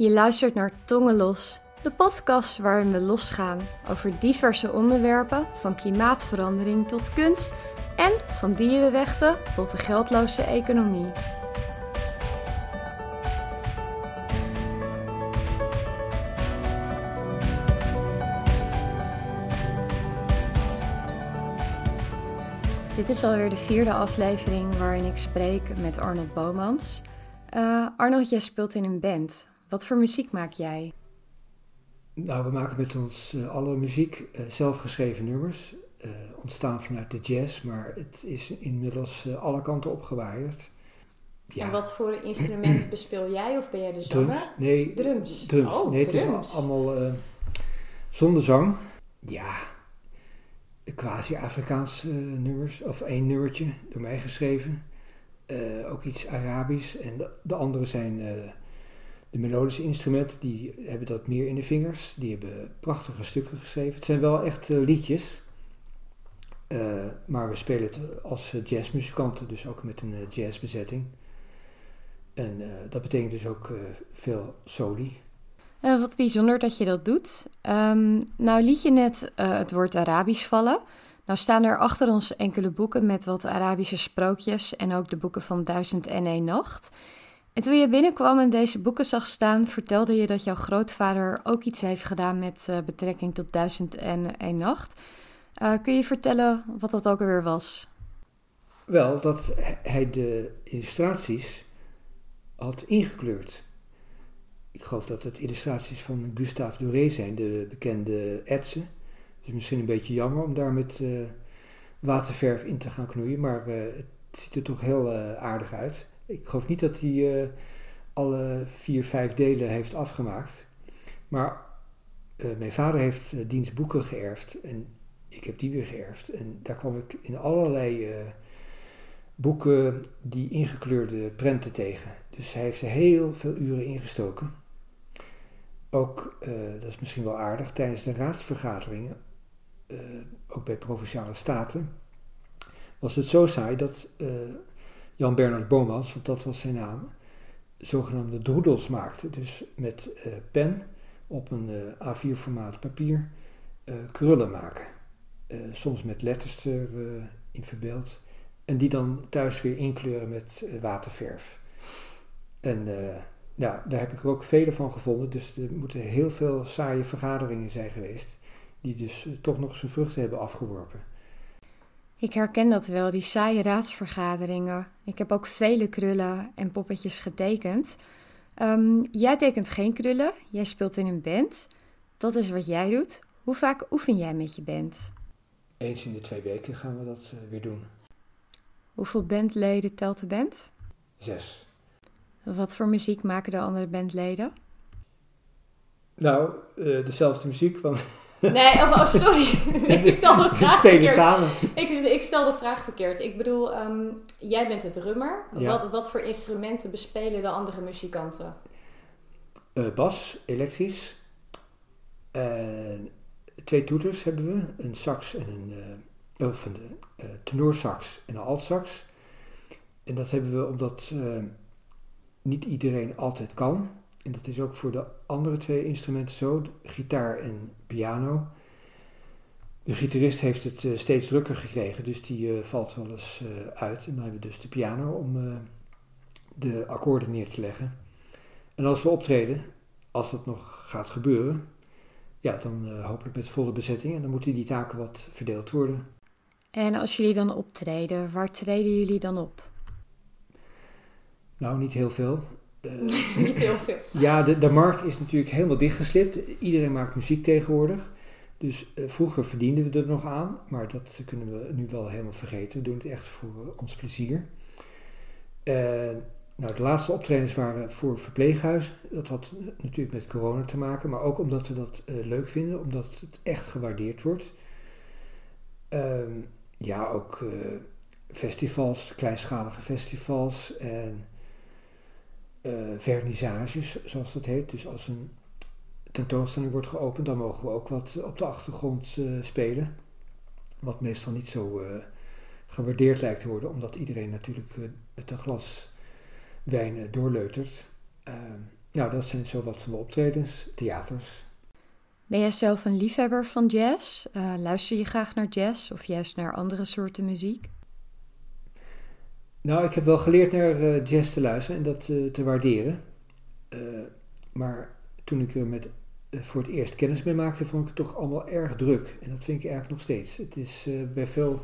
Je luistert naar Tongen Los, de podcast waarin we losgaan over diverse onderwerpen, van klimaatverandering tot kunst en van dierenrechten tot de geldloze economie. Dit is alweer de vierde aflevering waarin ik spreek met Arnold Bomans. Uh, Arnold, jij speelt in een band. Wat voor muziek maak jij? Nou, we maken met ons uh, alle muziek, uh, zelfgeschreven nummers. ontstaan vanuit de jazz, maar het is inmiddels alle kanten opgewaaid. Ja. En wat voor instrumenten bespeel jij of ben jij de zanger? Drums. Nee, drums. drums. Oh, nee, drums. het is allemaal zonder zang. Ja, quasi-Afrikaanse nummers, of één nummertje door mij geschreven. Uh, ook iets Arabisch. En de, de andere zijn uh, de melodische instrumenten, die hebben dat meer in de vingers. Die hebben prachtige stukken geschreven. Het zijn wel echt uh, liedjes. maar we spelen het als jazzmuzikanten, dus ook met een jazzbezetting. En dat betekent dus ook veel soli. wat bijzonder dat je dat doet. Um, nou liet je net het woord Arabisch vallen. Nou staan er achter ons enkele boeken met wat Arabische sprookjes en ook de boeken van Duizend en een Nacht. En toen je binnenkwam en deze boeken zag staan, vertelde je dat jouw grootvader ook iets heeft gedaan met uh, betrekking tot Duizend en een Nacht. Uh, kun je vertellen wat dat ook alweer was? Wel, dat hij de illustraties had ingekleurd. Ik geloof dat het illustraties van Gustave Doré zijn, de bekende etsen is misschien een beetje jammer om daar met uh, waterverf in te gaan knoeien, maar het ziet er toch heel aardig uit. Ik geloof niet dat hij alle vier, vijf delen heeft afgemaakt. Maar mijn vader heeft diens boeken geërfd en ik heb die weer geërfd. En daar kwam ik in allerlei boeken die ingekleurde prenten tegen. Dus hij heeft er heel veel uren ingestoken. Ook, dat is misschien wel aardig, tijdens de raadsvergaderingen uh, ook bij Provinciale Staten, was het zo saai dat uh, Jan Bernard Bomans, want dat was zijn naam, zogenaamde droedels maakte. Dus met uh, pen op een A4 formaat papier krullen maken. soms met letters erin verbeeld. En die dan thuis weer inkleuren met waterverf. En daar heb ik er ook vele van gevonden. Dus er moeten heel veel saaie vergaderingen zijn geweest die dus toch nog zijn vruchten hebben afgeworpen. Ik herken dat wel, die saaie raadsvergaderingen. Ik heb ook vele krullen en poppetjes getekend. Um, jij tekent geen krullen, jij speelt in een band. Dat is wat jij doet. Hoe vaak oefen jij met je band? Eens in de twee weken gaan we dat uh, weer doen. Hoeveel bandleden telt de band? Zes. Wat voor muziek maken de andere bandleden? Nou, uh, dezelfde muziek, want Nee, of, oh, sorry. ik stel de vraag verkeerd. samen. Ik, ik, stel de vraag verkeerd. Ik bedoel, um, jij bent de drummer. Ja. Wat, wat voor instrumenten bespelen de andere muzikanten? Uh, bas, elektrisch. Uh, twee toeters hebben we. Een sax en een, uh, of een tenorsax en een altsax. En dat hebben we omdat niet iedereen altijd kan. En dat is ook voor de andere twee instrumenten zo, gitaar en piano. De gitarist heeft het uh, steeds drukker gekregen, dus die uh, valt wel eens uh, uit. En dan hebben we dus de piano om de akkoorden neer te leggen. En als we optreden, als dat nog gaat gebeuren, ja, dan hopelijk met volle bezetting. En dan moeten die taken wat verdeeld worden. En als jullie dan optreden, waar treden jullie dan op? Nou, niet heel veel. Uh, niet heel veel. Ja, de, de markt is natuurlijk helemaal dichtgeslipt. Iedereen maakt muziek tegenwoordig. Dus uh, vroeger verdienden we er nog aan, maar dat kunnen we nu wel helemaal vergeten. We doen het echt voor uh, ons plezier. nou, de laatste optredens waren voor verpleeghuizen. Dat had natuurlijk met corona te maken, maar ook omdat we dat leuk vinden, omdat het echt gewaardeerd wordt. Ehm, ja, ook festivals, kleinschalige festivals en uh, vernissages, zoals dat heet. Dus als een tentoonstelling wordt geopend, dan mogen we ook wat op de achtergrond uh, spelen. Wat meestal niet zo gewaardeerd lijkt te worden, omdat iedereen natuurlijk met een glas wijn doorleutert. nou, dat zijn zo wat van de optredens, theaters. Ben jij zelf een liefhebber van jazz? Luister je graag naar jazz of juist naar andere soorten muziek? Nou, ik heb wel geleerd naar uh, jazz te luisteren en dat uh, te waarderen. maar toen ik er met, voor het eerst kennis mee maakte, vond ik het toch allemaal erg druk. En dat vind ik eigenlijk nog steeds. Het is bij veel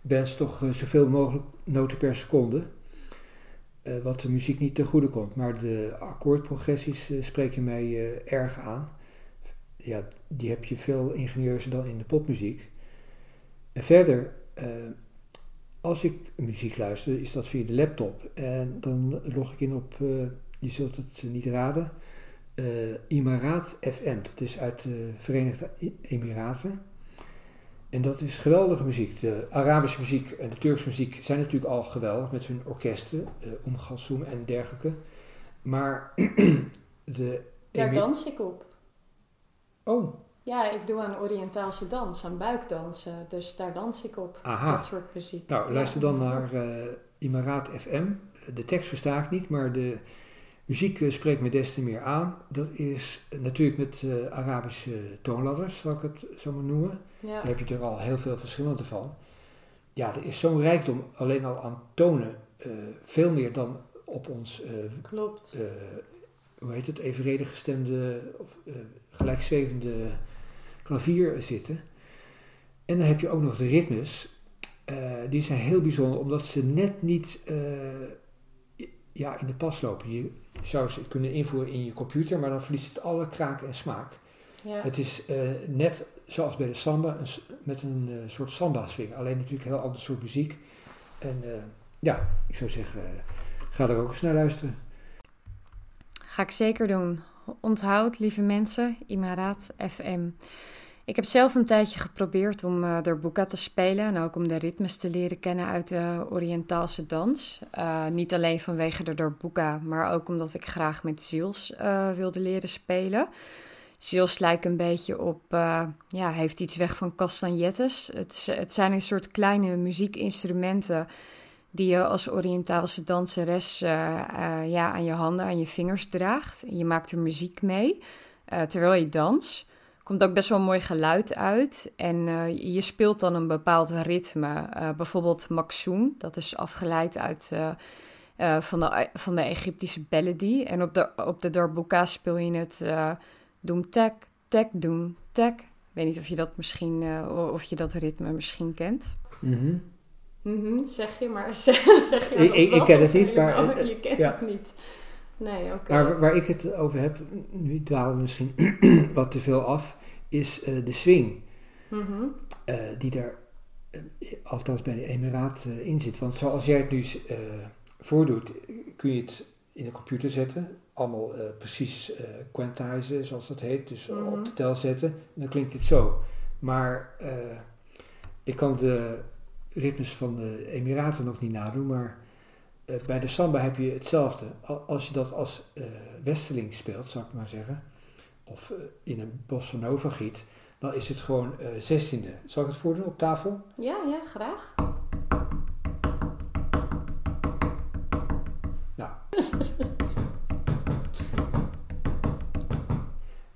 bands toch zoveel mogelijk noten per seconde. wat de muziek niet ten goede komt. Maar de akkoordprogressies spreken mij erg aan ja, die heb je veel ingenieuzer dan in de popmuziek. En verder, als ik muziek luister, is dat via de laptop. En dan log ik in op, uh, je zult het niet raden, uh, Imaraat FM. Dat is uit de Verenigde Emiraten. En dat is geweldige muziek. De Arabische muziek en de Turkse muziek zijn natuurlijk al geweldig met hun orkesten, uh, en dergelijke. Maar de. Daar dans ik op. Oh. Ja, ik doe aan Oriëntaalse dans, aan buikdansen. Dus daar dans ik op. Aha. Dat soort muziek. Nou, luister dan naar uh, Imaraat FM. De tekst versta ik niet, maar de muziek uh, spreekt me des te meer aan. Dat is natuurlijk met uh, Arabische toonladders, zal ik het zo maar noemen. Ja. Daar heb je er al heel veel verschillende van. Ja, er is zo'n rijkdom alleen al aan tonen. veel meer dan op ons... Klopt. hoe heet het? Evenredig gestemde... Of, gelijkzwevende klavier zitten. En dan heb je ook nog de ritmes. Uh, die zijn heel bijzonder, omdat ze net niet uh, ja, in de pas lopen. Je zou ze kunnen invoeren in je computer, maar dan verliest het alle kraak en smaak. Ja. Het is uh, net zoals bij de samba, een, met een soort samba-swing. Alleen natuurlijk een heel ander soort muziek. En ja, ik zou zeggen, ga er ook eens naar luisteren. Ga ik zeker doen. Onthoud, lieve mensen, Imaraat FM. Ik heb zelf een tijdje geprobeerd om uh, darbuka te spelen en ook om de ritmes te leren kennen uit de Oriëntaalse dans. Uh, niet alleen vanwege de darbuka, maar ook omdat ik graag met ziels uh, wilde leren spelen. Ziels lijkt een beetje op, ja, heeft iets weg van castagnettes. Het, het zijn een soort kleine muziekinstrumenten die je als Oriëntaalse danseres ja, aan je handen, aan je vingers draagt. Je maakt er muziek mee terwijl je dans. Komt ook best wel een mooi geluid uit. En je speelt dan een bepaald ritme. bijvoorbeeld Maksoen, dat is afgeleid uit van, de, van de Egyptische melody. En op de, op de darbuka speel je het doem tek, tek, doem tek. Ik weet niet of je dat misschien, of je dat ritme misschien kent. Mm Mm zeg je, maar zeg, zeg je ik, ik, ik ken het niet, maar... Oh, je kent het niet. Nee, oké. Maar waar ik het over heb, nu dwalen we misschien wat te veel af, is uh, de swing. Mm uh, die daar, uh, althans bij de Emiraat, in zit. Want zoals jij het nu voordoet, kun je het in de computer zetten. Allemaal precies quantizen, zoals dat heet. Dus op de mhm. tel zetten. En dan klinkt het zo. Maar ik kan de ritmes van de Emiraten nog niet nadoen, maar bij de samba heb je hetzelfde. Als je dat als uh, westeling speelt, zou ik maar zeggen, of uh, in een bossa nova giet, dan is het gewoon zestiende. Zal ik het voordoen op tafel? Ja, ja, graag. Nou.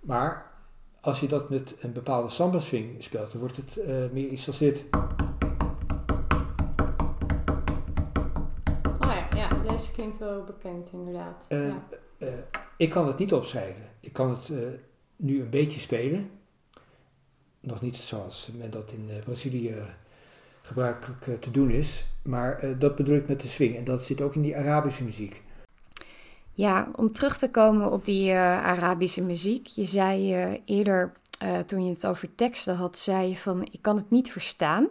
maar als je dat met een bepaalde samba swing speelt, dan wordt het meer iets als dit. Klinkt wel bekend, inderdaad. Uh, ja. uh, ik kan het niet opschrijven. Ik kan het uh, nu een beetje spelen. Nog niet zoals men dat in Brazilië gebruikelijk te doen is. Maar dat bedoel ik met de swing. En dat zit ook in die Arabische muziek. Ja, om terug te komen op die Arabische muziek. Je zei eerder, toen je het over teksten had, zei je van ik kan het niet verstaan.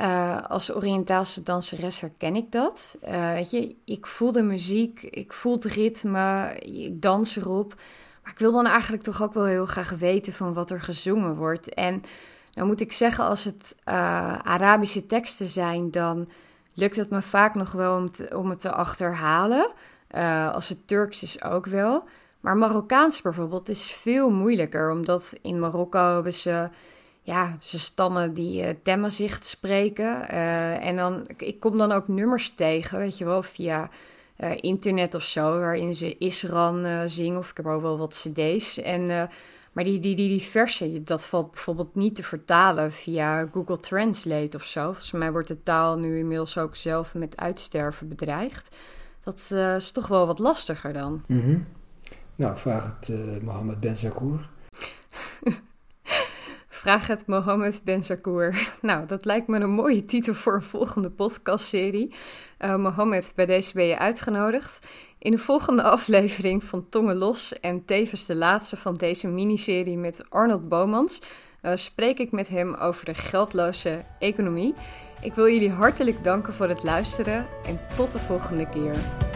Uh, als Oriëntaalse danseres herken ik dat. Uh, weet je, ik voel de muziek, ik voel het ritme, ik dans erop. Maar ik wil dan eigenlijk toch ook wel heel graag weten van wat er gezongen wordt. En dan moet ik zeggen, als het uh, Arabische teksten zijn, dan lukt het me vaak nog wel om, om het te achterhalen. als het Turks is ook wel. Maar Marokkaans bijvoorbeeld is veel moeilijker, omdat in Marokko hebben ze ja, ze stammen die uh, Temmazicht spreken. Uh, en dan, ik kom dan ook nummers tegen, weet je wel, via internet of zo, waarin ze Isran zingen. Of ik heb ook wel wat cd's. En, maar die, die, die, die versie, dat valt bijvoorbeeld niet te vertalen via Google Translate of zo. Volgens mij wordt de taal nu inmiddels ook zelf met uitsterven bedreigd. Dat is toch wel wat lastiger dan. Mm Nou, vraag het Mohammed Ben Zakour. Vraag het Mohammed Ben Zakour. Nou, dat lijkt me een mooie titel voor een volgende podcastserie. Uh, Mohammed, bij deze ben je uitgenodigd. In de volgende aflevering van Tongen Los en tevens de laatste van deze miniserie met Arnold Bomans uh, spreek ik met hem over de geldloze economie. Ik wil jullie hartelijk danken voor het luisteren en tot de volgende keer.